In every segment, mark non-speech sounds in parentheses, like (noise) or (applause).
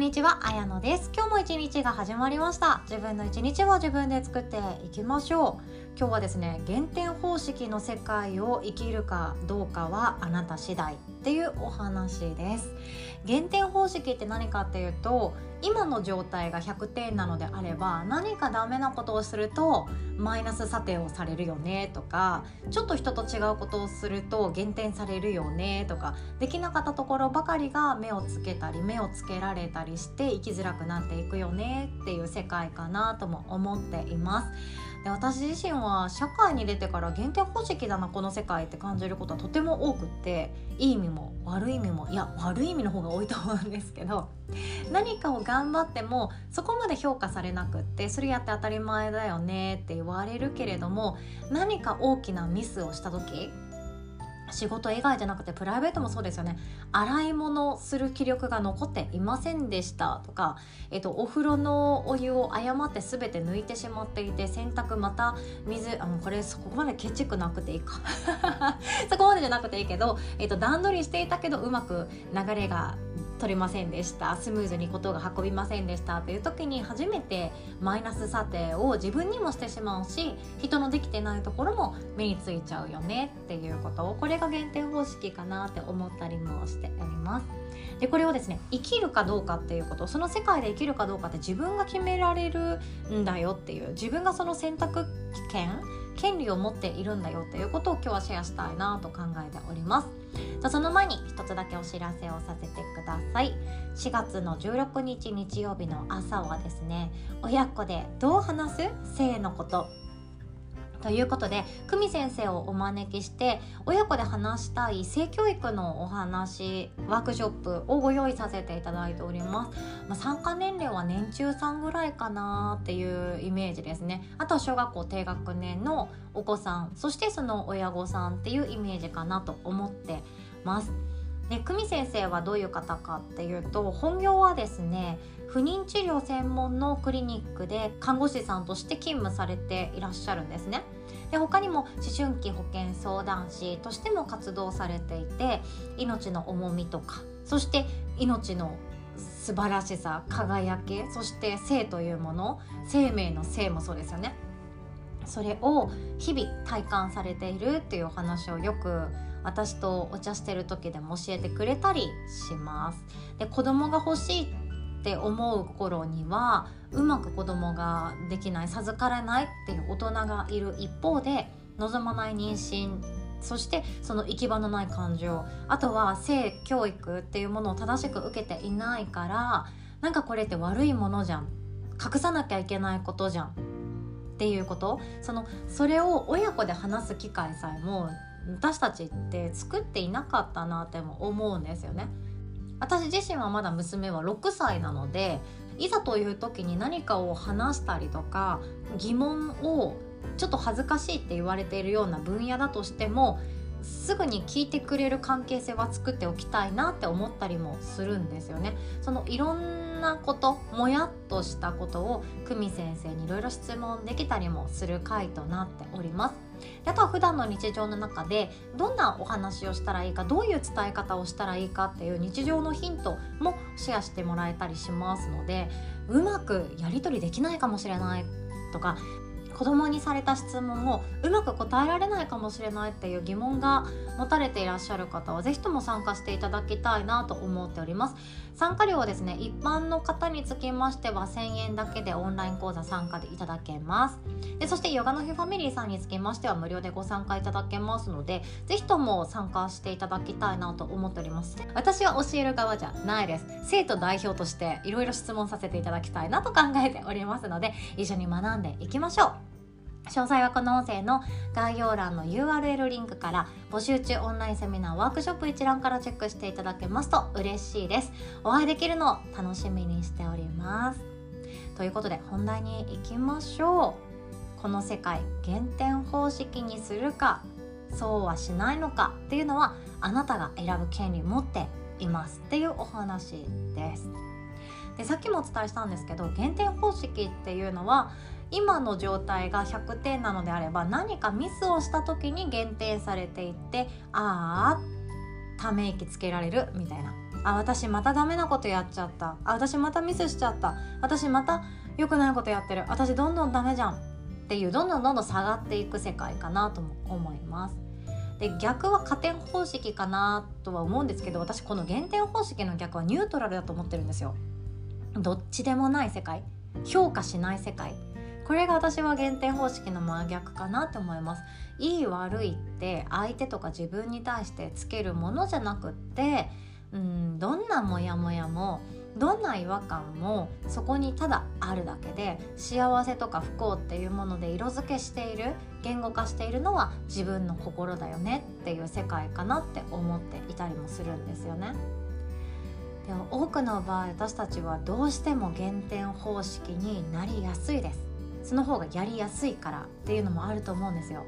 んにちは、あやのです。今日も一日が始まりました。自分の一日を自分で作っていきましょう。今日はですね減点方式の世界を生きるかどうかはあなた次第っていうお話です減点方式って何かっていうと今の状態が100点なのであれば何かダメなことをするとマイナス査定をされるよねとかちょっと人と違うことをすると減点されるよねとかできなかったところばかりが目をつけたり目をつけられたりして生きづらくなっていくよねっていう世界かなとも思っています。で私自身は社会に出てから減点方式だなこの世界って感じることはとても多くっていい意味も悪い意味もいや悪い意味の方が多いと思うんですけど (laughs) 何かを頑張ってもそこまで評価されなくってそれやって当たり前だよねって言われるけれども何か大きなミスをした時仕事以外じゃなくてプライベートもそうですよね。洗い物する気力が残っていませんでした。とか、えっと、お風呂のお湯を誤って全て抜いてしまっていて洗濯また水あのこれそこまでケチくなくていいか。(laughs) そこまでじゃなくていいけど、えっと、段取りしていたけどうまく流れが取れませんでしたスムーズにことが運びませんでしたという時に初めてマイナス査定を自分にもしてしまうし人のできてないところも目についちゃうよねっていうことをこれが減点方式かなって思ったりもしております。でこれをですね生きるかどうかっていうことその世界で生きるかどうかって自分が決められるんだよっていう自分がその選択権権利を持っているんだよということを今日はシェアしたいなと考えております。じゃその前に一つだけお知らせをさせてください。4月の16日日曜日の朝はですね親子でどう話す？性のこと。ということで久美先生をお招きして親子で話したい性教育のお話ワークショップをご用意させていただいております、まあ、参加年齢は年中さんぐらいかなっていうイメージですね。あとは小学校低学年のお子さんそしてその親御さんっていうイメージかなと思ってます。で久美先生はどういう方かっていうと本業はですね不妊治療専門のクリニックで看護師さんとして勤務されていらっしゃるんですね。で他にも思春期保健相談士としても活動されていて命の重みとかそして命の素晴らしさ輝きそして性というもの生命の性もそうですよねそれを日々体感されているっていうお話をよく私とお茶してる時でも教えてくれたりします。で子供が欲しいって思う頃にはうまく子供ができない授からないっていう大人がいる一方で望まない妊娠そしてその行き場のない感情あとは性教育っていうものを正しく受けていないからなんかこれって悪いものじゃん。隠さなきゃいけないことじゃん。っていうこと。そのそれを親子で話す機会さえも私たちって作っていなかったなっても思うんですよね。私自身はまだ娘は6歳なのでいざという時に何かを話したりとか疑問をちょっと恥ずかしいって言われているような分野だとしてもすぐに聞いてくれる関係性は作っておきたいなって思ったりもするんですよね。そのいろんなこともやっとしたことを久美先生にいろいろ質問できたりもする回となっております。であとは普段の日常の中でどんなお話をしたらいいかどういう伝え方をしたらいいかっていう日常のヒントもシェアしてもらえたりしますのでうまくやり取りできないかもしれないとか子供にされた質問をうまく答えられないかもしれないっていう疑問が持たれていらっしゃる方は是非とも参加していただきたいなと思っております。参加料はですね一般の方につきましては1000円だけでオンライン講座参加でいただけます。でそしてヨガの日ファミリーさんにつきましては無料でご参加いただけますので是非とも参加していただきたいなと思っております。私は教える側じゃないです。生徒代表としていろいろ質問させていただきたいなと考えておりますので一緒に学んでいきましょう。詳細はこの音声の概要欄の URL リンクから募集中オンラインセミナーワークショップ一覧からチェックしていただけますと嬉しいです。お会いできるのを楽しみにしております。ということで本題に行きましょう。この世界減点方式にするかそうはしないのかっていうのはあなたが選ぶ権利持っています。っていうお話です。でさっきもお伝えしたんですけど減点方式っていうのは今の状態が100点なのであれば何かミスをした時に減点されていってああため息つけられるみたいな。あ私またダメなことやっちゃった。あ私またミスしちゃった。私また良くないことやってる。私どんどんダメじゃん。っていうどんどんどんどん下がっていく世界かなとも思います。で逆は加点方式かなとは思うんですけど私この減点方式の逆はニュートラルだと思ってるんですよ。どっちでもない世界。評価しない世界。これが私は減点方式の真逆かなって思いますいい悪いって相手とか自分に対してつけるものじゃなくってうんどんなモヤモヤもどんな違和感もそこにただあるだけで幸せとか不幸っていうもので色付けしている言語化しているのは自分の心だよねっていう世界かなって思っていたりもするんですよね。でも多くの場合私たちはどうしても減点方式になりやすいですその方がやりやすいからっていうのもあると思うんですよ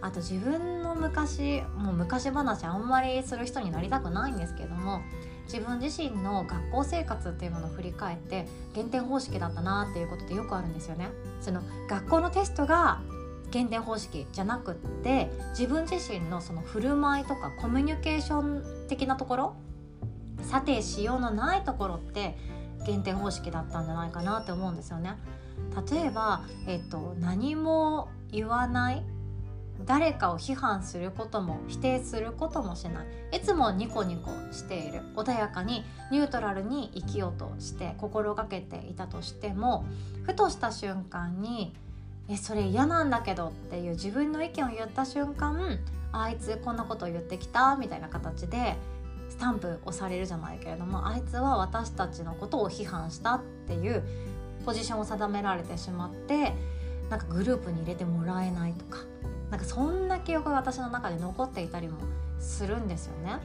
あと自分の昔もう昔話あんまりする人になりたくないんですけども自分自身の学校生活っていうものを振り返って減点方式だったなっていうことってよくあるんですよね。その学校のテストが減点方式じゃなくって自分自身のその振る舞いとかコミュニケーション的なところ査定しようのないところって減点方式だったんじゃないかなって思うんですよね。例えば、えっと、何も言わない誰かを批判することも否定することもしない。いつもニコニコしている。穏やかにニュートラルに生きようとして心がけていたとしてもふとした瞬間に「えそれ嫌なんだけど」っていう自分の意見を言った瞬間あいつこんなこと言ってきたみたいな形でスタンプ押されるじゃないけれどもあいつは私たちのことを批判したっていうポジションを定められてしまってなんかグループに入れてもらえないとかなんかそんな記憶が私の中で残っていたりもするんですよね。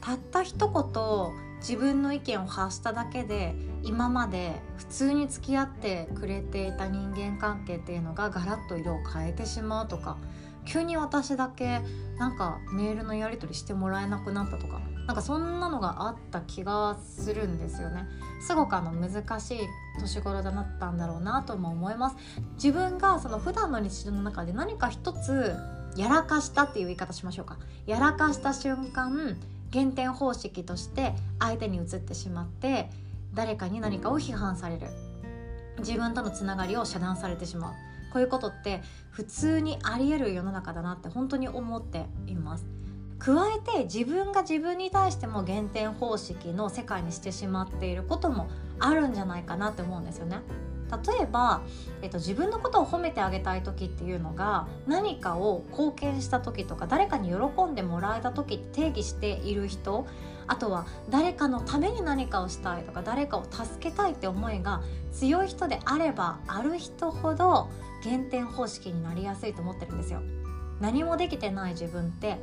たった一言自分の意見を発しただけで今まで普通に付き合ってくれていた人間関係っていうのがガラッと色を変えてしまうとか急に私だけなんかメールのやり取りしてもらえなくなったとかなんかそんなのがあった気がするんですよね。すごくあの難しい年頃だったんだろうなとも思います。自分がその普段の日常の中で何か一つやらかしたっていう言い方しましょうか。やらかした瞬間減点方式として相手に移ってしまって誰かに何かを批判される。自分とのつながりを遮断されてしまう。こういうことって普通にありえる世の中だなって本当に思っています。加えて自分が自分に対しても減点方式の世界にしてしまっていることもあるんじゃないかなって思うんですよね例えば、えっと、自分のことを褒めてあげたい時っていうのが何かを貢献した時とか誰かに喜んでもらえた時って定義している人あとは誰かのために何かをしたいとか誰かを助けたいって思いが強い人であればある人ほど減点方式になりやすいと思ってるんですよ。何もできてない自分って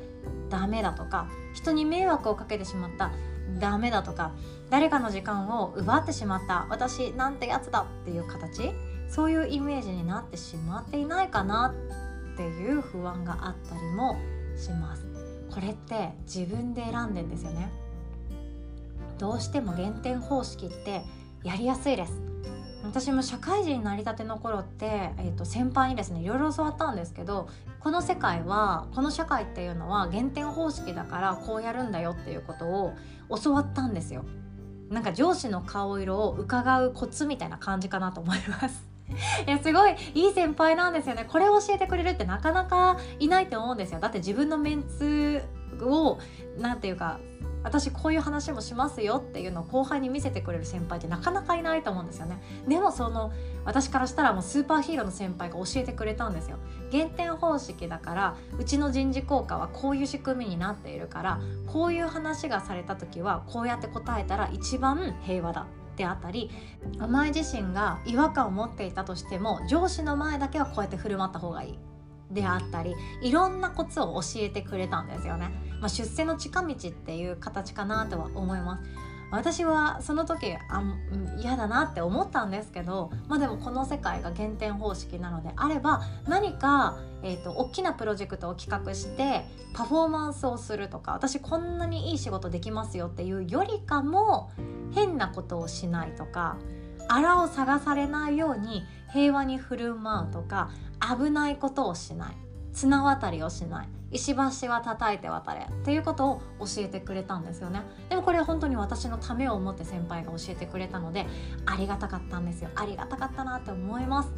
ダメだとか人に迷惑をかけてしまったダメだとか誰かの時間を奪ってしまった私なんてやつだっていう形そういうイメージになってしまっていないかなっていう不安があったりもします。これって自分で選んでんですよね。どうしても減点方式ってやりやすいです。私も社会人になりたての頃って、えー、と先輩にですねいろいろ教わったんですけどこの世界はこの社会っていうのは減点方式だからこうやるんだよっていうことを教わったんですよ。なんか上司の顔色を伺うコツみたいな感じかなと思います。(laughs) いやすごいいい先輩なんですよねこれを教えてくれるってなかなかいないと思うんですよだって自分のメンツを何て言うか私こういう話もしますよっていうのを後輩に見せてくれる先輩ってなかなかいないと思うんですよね。でもその私からしたらもうスーパーヒーローの先輩が教えてくれたんですよ。減点方式だからうちの人事効果はこういう仕組みになっているからこういう話がされた時はこうやって答えたら一番平和だであったりお前自身が違和感を持っていたとしても上司の前だけはこうやって振る舞った方がいい。であったりいろんなコツを教えてくれたんですよね、まあ、出世の近道っていう形かなとは思います。私はその時あ嫌だなって思ったんですけどまあでもこの世界が減点方式なのであれば何か、えーと、大きなプロジェクトを企画してパフォーマンスをするとか私こんなにいい仕事できますよっていうよりかも変なことをしないとかあらを探されないように平和に振る舞うとか危ないことをしない綱渡りをしない石橋は叩いて渡れっていうことを教えてくれたんですよね。でもこれは本当に私のためを思って先輩が教えてくれたのでありがたかったんですよ。ありがたかったなって思います。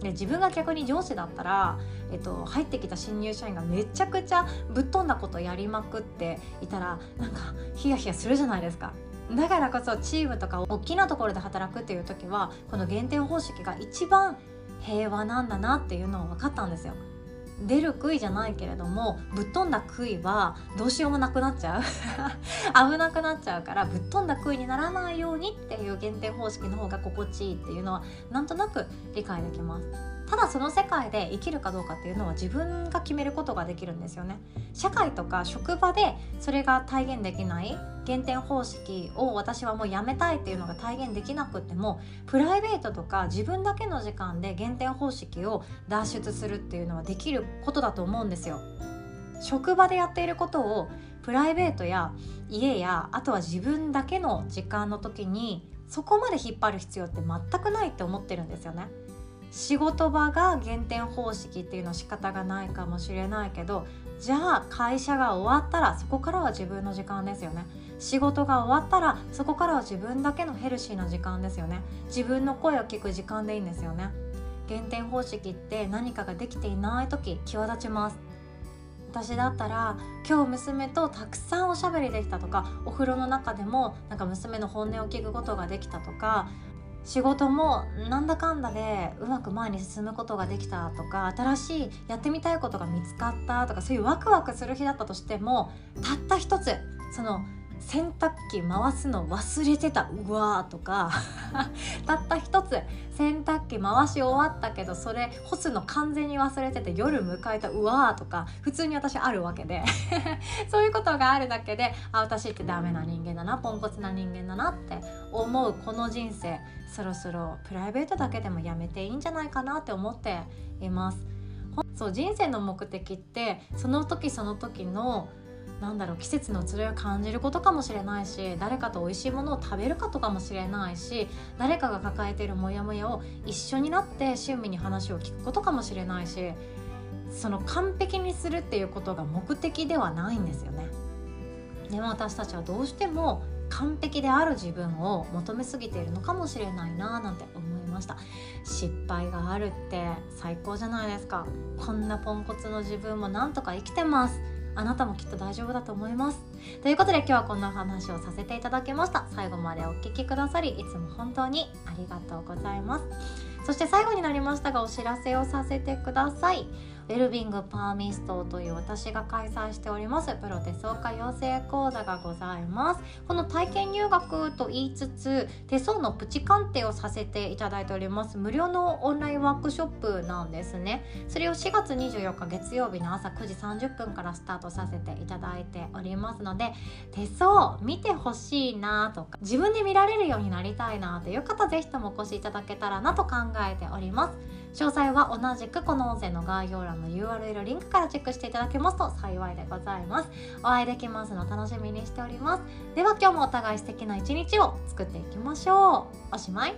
で自分が逆に上司だったら、えっと、入ってきた新入社員がめちゃくちゃぶっ飛んだことやりまくっていたらなんかヒヤヒヤするじゃないですか。だからこそチームとか大きなところで働くっていう時はこの減点方式が一番平和なんだなっていうのを分かったんですよ。出る杭じゃないけれどもぶっ飛んだ杭はどうしようもなくなっちゃう (laughs) 危なくなっちゃうからぶっ飛んだ杭にならないようにっていう減点方式の方が心地いいっていうのはなんとなく理解できます。ただその世界で生きるかどうかっていうのは自分が決めることができるんですよね。社会とか職場でそれが体現できない減点方式を私はもうやめたいっていうのが体現できなくてもプライベートとか自分だけの時間で減点方式を脱出するっていうのはできることだと思うんですよ。職場でやっていることをプライベートや家やあとは自分だけの時間の時にそこまで引っ張る必要って全くないって思ってるんですよね。仕事場が減点方式っていうのは仕方がないかもしれないけどじゃあ会社が終わったらそこからは自分の時間ですよね。仕事が終わったらそこからは自分だけのヘルシーな時間ですよね。自分の声を聞く時間でいいんですよね。減点方式って何かができていない時際立ちます。私だったら今日娘とたくさんおしゃべりできたとかお風呂の中でもなんか娘の本音を聞くことができたとか仕事もなんだかんだでうまく前に進むことができたとか新しいやってみたいことが見つかったとかそういうワクワクする日だったとしてもたった一つその洗濯機回すの忘れてた。うわーとか。(laughs) たった一つ。洗濯機回し終わったけどそれ干すの完全に忘れてて夜迎えた。うわーとか。普通に私あるわけで。(laughs) そういうことがあるだけであ私ってダメな人間だなポンコツな人間だなって思うこの人生。そろそろプライベートだけでもやめていいんじゃないかなって思っています。そう人生の目的ってその時その時のなんだろう季節の移ろいを感じることかもしれないし誰かと美味しいものを食べることかもしれないし誰かが抱えているモヤモヤを一緒になって親身に話を聞くことかもしれないしその完璧にするっていうことが目的ではないんですよね。でも私たちはどうしても完璧である自分を求めすぎているのかもしれないななんて思いました。失敗があるって最高じゃないですか。こんなポンコツの自分もなんとか生きてます。あなたもきっと大丈夫だと思います。ということで今日はこんな話をさせていただきました。最後までお聴きくださりいつも本当にありがとうございます。そして最後になりましたがお知らせをさせてください。ウェルビングパーミストという私が開催しておりますプロ手相家養成講座がございます。この体験入学と言いつつ手相のプチ鑑定をさせていただいております無料のオンラインワークショップなんですね。それを4月24日月曜日の朝9時30分からスタートさせていただいておりますので手相見てほしいなとか自分で見られるようになりたいなという方ぜひともお越しいただけたらなと考えております。詳細は同じくこの音声の概要欄の URL リンクからチェックしていただけますと幸いでございます。お会いできますの楽しみにしております。では今日もお互い素敵な一日を作っていきましょう。おしまい。